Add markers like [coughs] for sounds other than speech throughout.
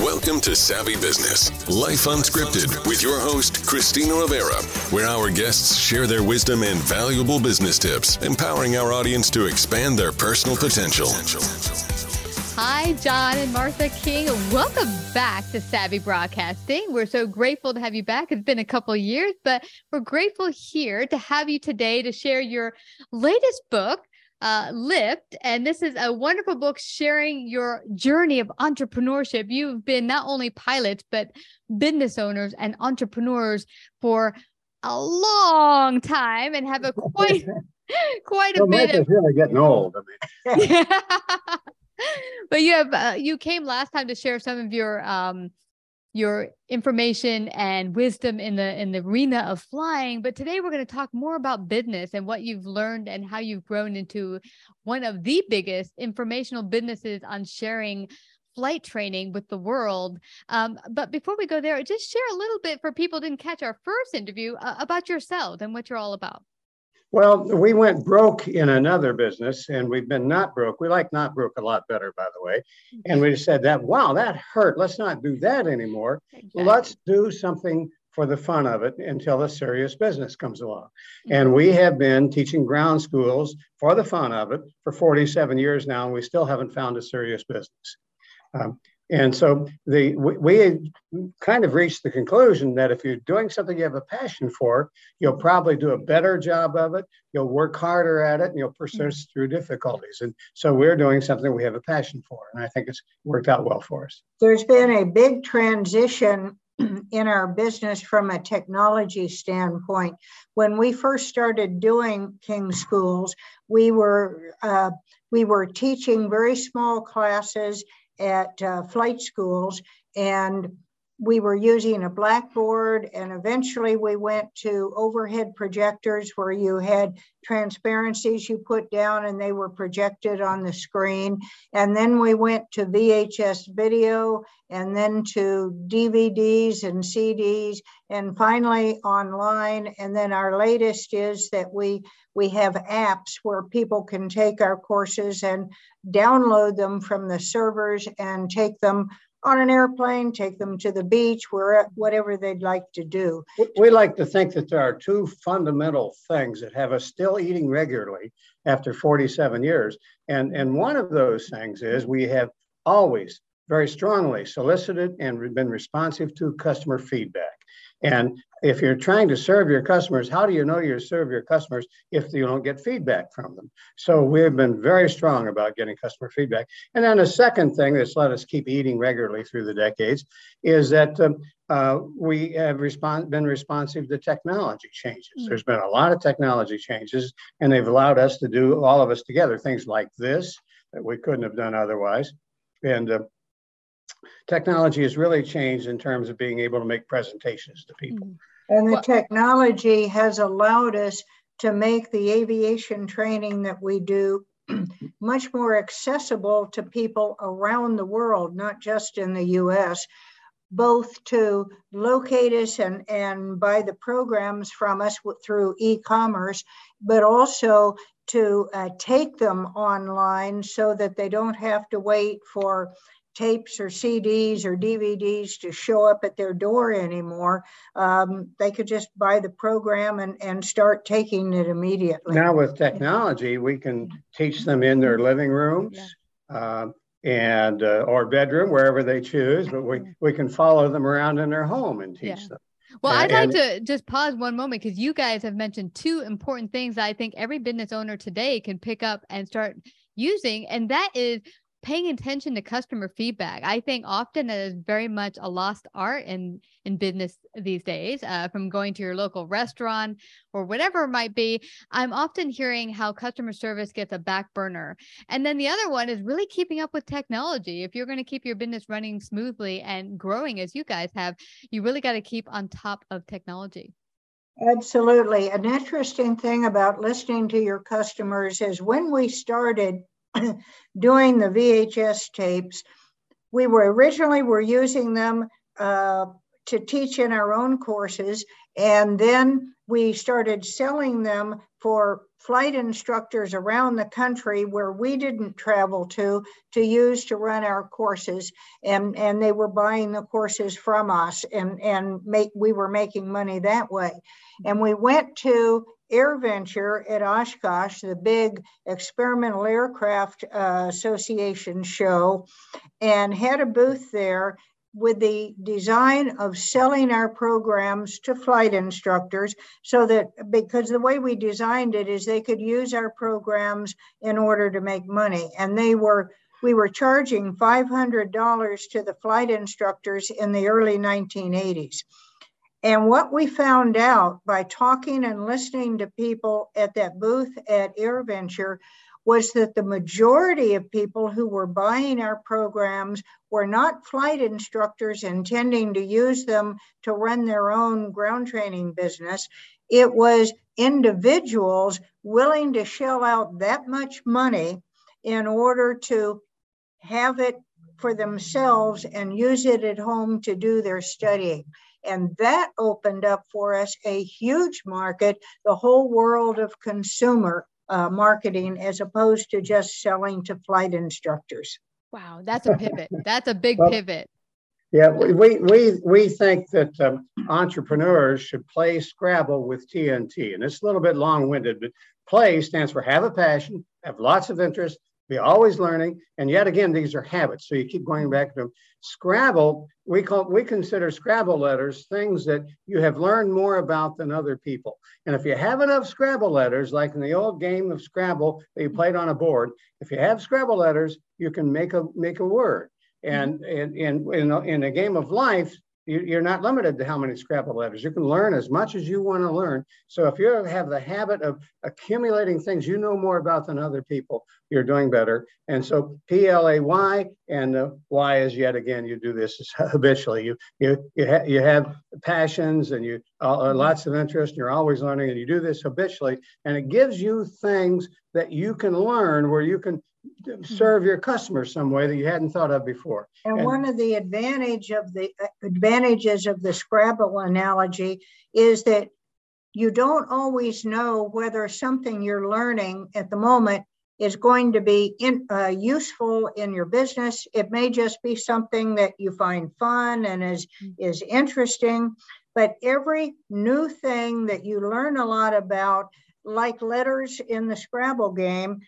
Welcome to Savvy Business, Life Unscripted, with your host, Christina Rivera, where our guests share their wisdom and valuable business tips, empowering our audience to expand their personal potential. Hi, John and Martha King. Welcome back to Savvy Broadcasting. We're so grateful to have you back. It's been a couple years, but we're grateful here to have you today to share your latest book, uh, Lift. And this is a wonderful book sharing your journey of entrepreneurship. You've been not only pilots, but business owners and entrepreneurs for a long time and have a [laughs] quite [laughs] quite a Well, bit of really getting old. I mean, [laughs] but you have uh, you came last time to share some of your um your information and wisdom in the in the arena of flying. But today we're going to talk more about business and what you've learned and how you've grown into one of the biggest informational businesses on sharing flight training with the world. Um, but before we go there just share a little bit for people didn't catch our first interview uh, about yourself and what you're all about well, we went broke in another business and we've been not broke. We like not broke a lot better, by the way. And we said that, wow, that hurt. Let's not do that anymore. Exactly. Let's do something for the fun of it until a serious business comes along. And we have been teaching ground schools for the fun of it for 47 years now, and we still haven't found a serious business. Um, and so the we, kind of reached the conclusion that if you're doing something you have a passion for, you'll probably do a better job of it. You'll work harder at it, and you'll persist through difficulties. And so we're doing something we have a passion for, and I think it's worked out well for us. there's been a big transition [clears throat] in our business from a technology standpoint. When we first started doing King Schools, we were uh, we were teaching very small classes at uh, flight schools, and we were using a blackboard and eventually we went to overhead projectors where you had transparencies you put down and they were projected on the screen. And then we went to vhs video and then to dvds and cds and finally online. And then our latest is that we we have apps where people can take our courses and download them from the servers and take them on an airplane, take them to the beach, where whatever they'd like to do. We like to think that there are two fundamental things that have us still eating regularly after 47 years. And, and one of those things is we have always very strongly solicited and been responsive to customer feedback. And if you're trying to serve your customers, how do you know you serve your customers if you don't get feedback from them? So we've been very strong about getting customer feedback. And then the second thing that's let us keep eating regularly through the decades is that um, uh, we have been responsive to technology changes. Mm-hmm. There's been a lot of technology changes, and they've allowed us to do all of us together things like this that we couldn't have done otherwise. And uh, technology has really changed in terms of being able to make presentations to people. Mm-hmm. And the well, technology has allowed us to make the aviation training that we do [clears throat] much more accessible to people around the world, not just in the US, both to locate us and, and buy the programs from us through e commerce, but also to uh, take them online so that they don't have to wait for tapes or CDs or DVDs to show up at their door anymore. Um, they could just buy the program and, and start taking it immediately. Now, with technology, we can teach them in their living rooms. Yeah. Uh, and uh, or bedroom wherever they choose but we we can follow them around in their home and teach yeah. them well, I'd like to just pause one moment because you guys have mentioned two important things that I think every business owner today can pick up and start using. And that is paying attention to customer feedback. I think often that is very much a lost art in in business these days. Uh, from going to your local restaurant or whatever it might be, I'm often hearing how customer service gets a back burner. And then the other one is really keeping up with technology. If you're going to keep your business running smoothly and growing as you guys have, you really got to keep on top of technology. Absolutely. An interesting thing about listening to your customers is when we started [coughs] doing the VHS tapes. We were originally were using them uh, to teach in our own courses, and then we started selling them for flight instructors around the country where we didn't travel to to use to run our courses and and they were buying the courses from us and and make we were making money that way and we went to AirVenture at Oshkosh, the big experimental aircraft uh, association show, and had a booth there with the design of selling our programs to flight instructors so that because the way we designed it is they could use our programs in order to make money. And they were we were charging $500 to the flight instructors in the early 1980s and what we found out by talking and listening to people at that booth at AirVenture was that the majority of people who were buying our programs were not flight instructors intending to use them to run their own ground training business. It was individuals willing to shell out that much money in order to have it for themselves and use it at home to do their studying. And that opened up for us a huge market, the whole world of consumer uh, marketing, as opposed to just selling to flight instructors. Wow, that's a pivot. [laughs] that's a big well, pivot. Yeah, we, we, we think that um, entrepreneurs should play Scrabble with TNT. And it's a little bit long winded, but play stands for have a passion, have lots of interest, be always learning. And yet again, these are habits. So you keep going back to them. Scrabble, we call we consider Scrabble letters things that you have learned more about than other people. And if you have enough Scrabble letters, like in the old game of Scrabble that you played on a board, if you have Scrabble letters, you can make a make a word. And in in in a game of life, you, are not limited to how many Scrabble letters. You can learn as much as you want to learn. So if you have the habit of accumulating things you know more about than other people, you're doing better. And so P L A Y and the Y is yet again you do this [laughs] habitually. You you you, ha- you have passions and you uh, uh mm-hmm. lots of interest. And you're always learning, and you do this habitually, and it gives you things that you can learn where you can serve your customers some way that you hadn't thought of before. And, and one of the advantage of the uh, advantages of the Scrabble analogy is that you don't always know whether something you're learning at the moment is going to be in, uh, useful in your business. It may just be something that you find fun and is is interesting. But every new thing that you learn a lot about, like letters in the Scrabble game,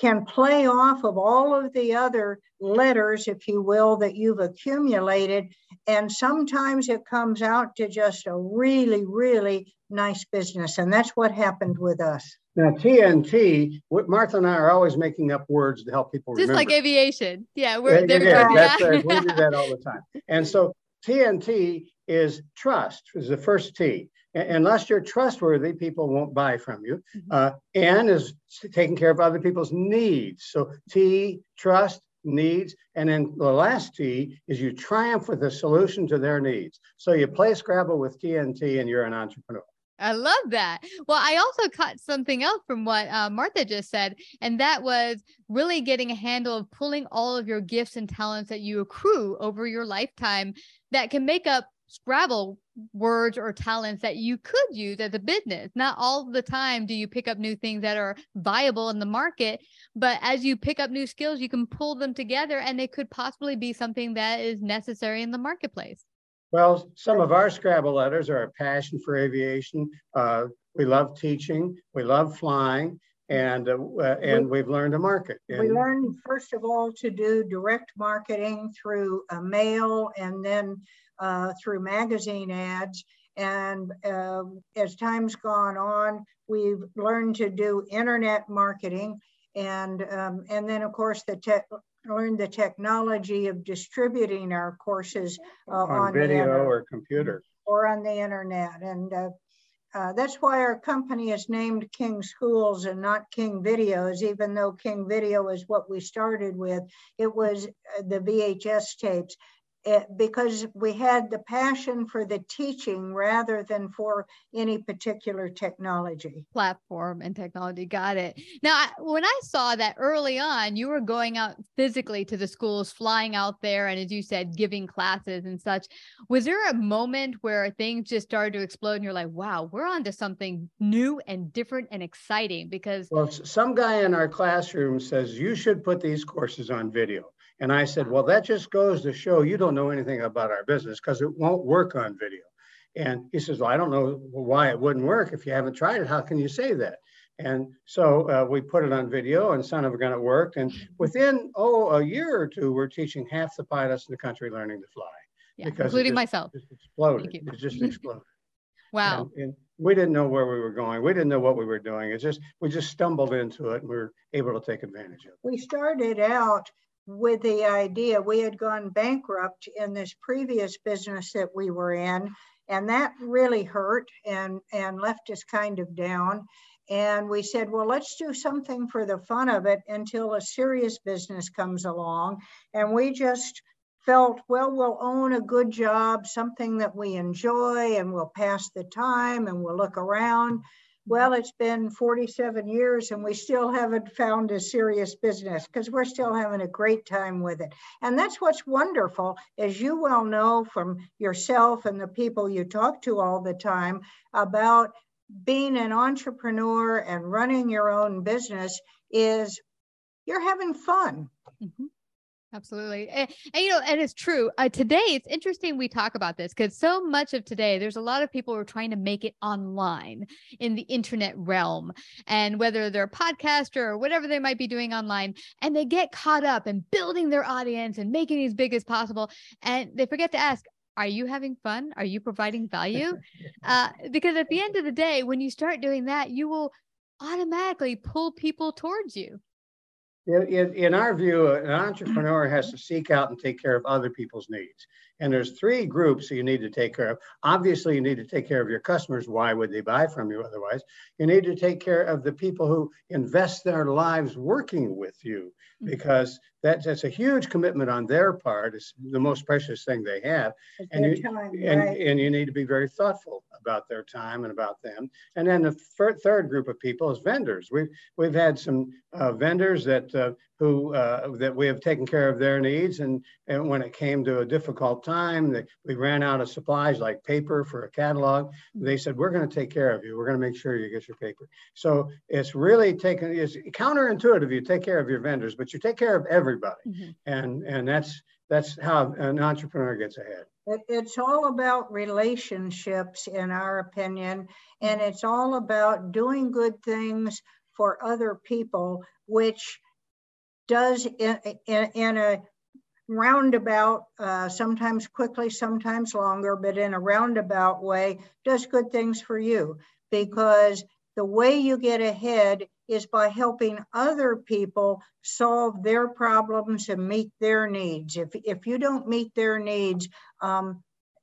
can play off of all of the other letters, if you will, that you've accumulated. And sometimes it comes out to just a really, really nice business. And that's what happened with us. Now, TNT, Martha and I are always making up words to help people Just remember. like aviation. Yeah, we're yeah, yeah, that's, uh, [laughs] we do that all the time. And so TNT is trust, is the first T unless you're trustworthy, people won't buy from you. Mm-hmm. Uh, N is taking care of other people's needs. So T, trust, needs. And then the last T is you triumph with a solution to their needs. So you play Scrabble with TNT and you're an entrepreneur. I love that. Well, I also caught something else from what uh, Martha just said, and that was really getting a handle of pulling all of your gifts and talents that you accrue over your lifetime that can make up Scrabble words or talents that you could use as a business. Not all the time do you pick up new things that are viable in the market, but as you pick up new skills, you can pull them together and they could possibly be something that is necessary in the marketplace. Well, some of our Scrabble letters are a passion for aviation. Uh, we love teaching, we love flying, and uh, and we, have learned to market. And we learned first of all to do direct marketing through a mail, and then uh, through magazine ads. And uh, as time's gone on, we've learned to do internet marketing. And, um, and then, of course, the tech, learned the technology of distributing our courses uh, on, on, video or computer or on the internet. And uh, that's why our company is named King Schools and not King Videos, even though King Video is what we started with. It was uh, the VHS tapes it, because we had the passion for the teaching rather than for any particular technology. Platform and technology. Got it. Now when i saw that early on you were going out physically to the schools flying out there and as you said giving classes and such was there a moment where things just started to explode and you're like wow we're on to something new and different and exciting because well some guy in our classroom says you should put these courses on video and I said, well, that just goes to show you don't know anything about our business because it won't work on video. And he says, well, I don't know why it wouldn't work. If you haven't tried it, how can you say that? And so uh, we put it on video and son of a gun, it worked. And within, oh, a year or two, we're teaching half the pilots in the country learning to fly. Yeah, because including just, myself. Just exploded. It just [laughs] exploded. wow. And, and, we didn't know where we were going. We didn't know what we were doing. It's just, we just stumbled into it and we were able to take advantage of it. We started out with the idea we had gone bankrupt in this previous business that we were in and that really hurt and and left us kind of down. And we said well let's do something for the fun of it until a serious business comes along. And we just felt well we'll own a good job something that we enjoy and we'll pass the time and we'll look around well, it's been 47 years and we still haven't found a serious business because we're still having a great time with it. And that's what's wonderful, as you well know from yourself and the people you talk to all the time about being an entrepreneur and running your own business is you're having fun. Mm-hmm. Absolutely. And, and, you know, and it's true. Uh, today, it's interesting we talk about this because so much of today, there's a lot of people who are trying to make it online in the internet realm. And whether they're a podcaster or whatever they might be doing online, and they get caught up in building their audience and making it as big as possible. And they forget to ask, are you having fun? Are you providing value? [laughs] Uh, because at the end of the day, when you start doing that, you will automatically pull people towards you. In, in, our view, an entrepreneur has to seek out and take care of other people's needs. And there's three groups that you need to take care of. Obviously, you need to take care of your customers. Why would they buy from you otherwise? You need to take care of the people who invest their lives working with you mm-hmm. because that's, that's a huge commitment on their part. It's the most precious thing they have. and you, time, and, right? and you need to be very thoughtful about their time and about them. And then the third group of people is vendors. We've, we've had some uh, vendors that uh, who uh, that we have taken care of their needs. And, and when it came to a difficult time, that we ran out of supplies like paper for a catalog. They said, "We're going to take care of you. We're going to make sure you get your paper." So it's really taken. It's counterintuitive. You take care of your vendors, but you take care of everybody, mm-hmm. and and that's that's how an entrepreneur gets ahead. It, it's all about relationships, in our opinion, and it's all about doing good things for other people, which does in, in, in a roundabout, uh, sometimes quickly, sometimes longer, but in a roundabout way, does good things for you because the way you get ahead is by helping other people solve their problems and meet their needs. If, if you don't meet their needs, um,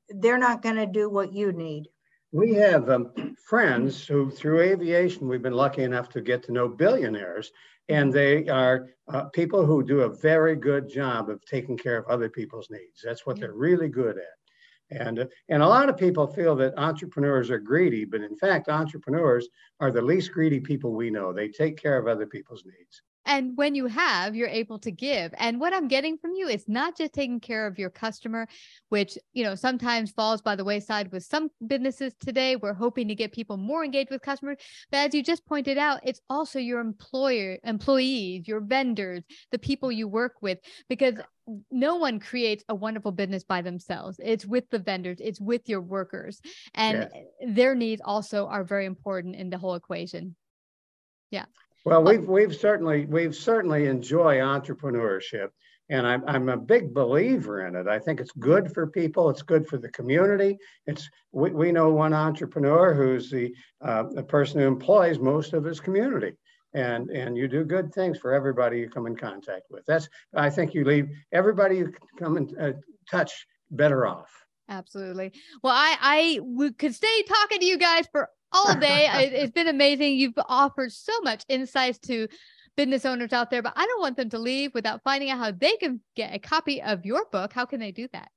they're not going to do what you need. We have um, friends who, through aviation, we've been lucky enough to get to know billionaires and they are uh, people who do a very good job of taking care of other people's needs. That's what they're really good at. And, uh, and a lot of people feel that entrepreneurs are greedy, but in fact, entrepreneurs are the least greedy people we know. They take care of other people's needs. And when you have, you're able to give. And what I'm getting from you is not just taking care of your customer, which, you know, sometimes falls by the wayside with some businesses today. We're hoping to get people more engaged with customers. But as you just pointed out, it's also your employer, employees, your vendors, the people you work with, because no one creates a wonderful business by themselves. It's with the vendors, it's with your workers, and yes. their needs also are very important in the whole equation. Yeah. Well, we've we've certainly we've certainly enjoy entrepreneurship, and I'm I'm a big believer in it. I think it's good for people. It's good for the community. It's we, we know one entrepreneur who's the uh, the person who employs most of his community, and and you do good things for everybody you come in contact with. That's I think you leave everybody you come in uh, touch better off. Absolutely. Well, I I we could stay talking to you guys for all day. [laughs] it's been amazing. You've offered so much insights to business owners out there, but I don't want them to leave without finding out how they can get a copy of your book. How can they do that?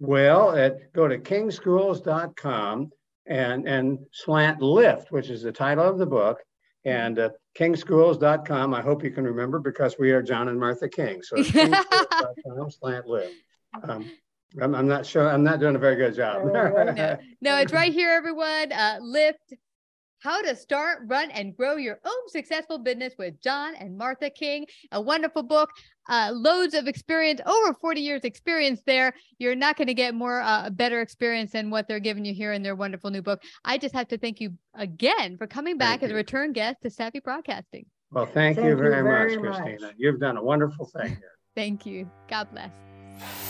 Well, at, go to kingschools.com and, and slant lift, which is the title of the book, and uh, kingschools.com. I hope you can remember because we are John and Martha King. So [laughs] kingschools.com slant lift. Um, I'm, I'm not sure. I'm not doing a very good job. no, [laughs] no, it's right here, everyone. Uh, lift how to start, run, and grow your own successful business with John and Martha King. A wonderful book, uh, loads of experience, over 40 years experience there. You're not going to get more uh, better experience than what they're giving you here in their wonderful new book. I just have to thank you again for coming back as a return guest to Savvy Broadcasting. Well, thank, thank you, very you very, much, much, Christina. You've done a wonderful thing here. thank you. God bless.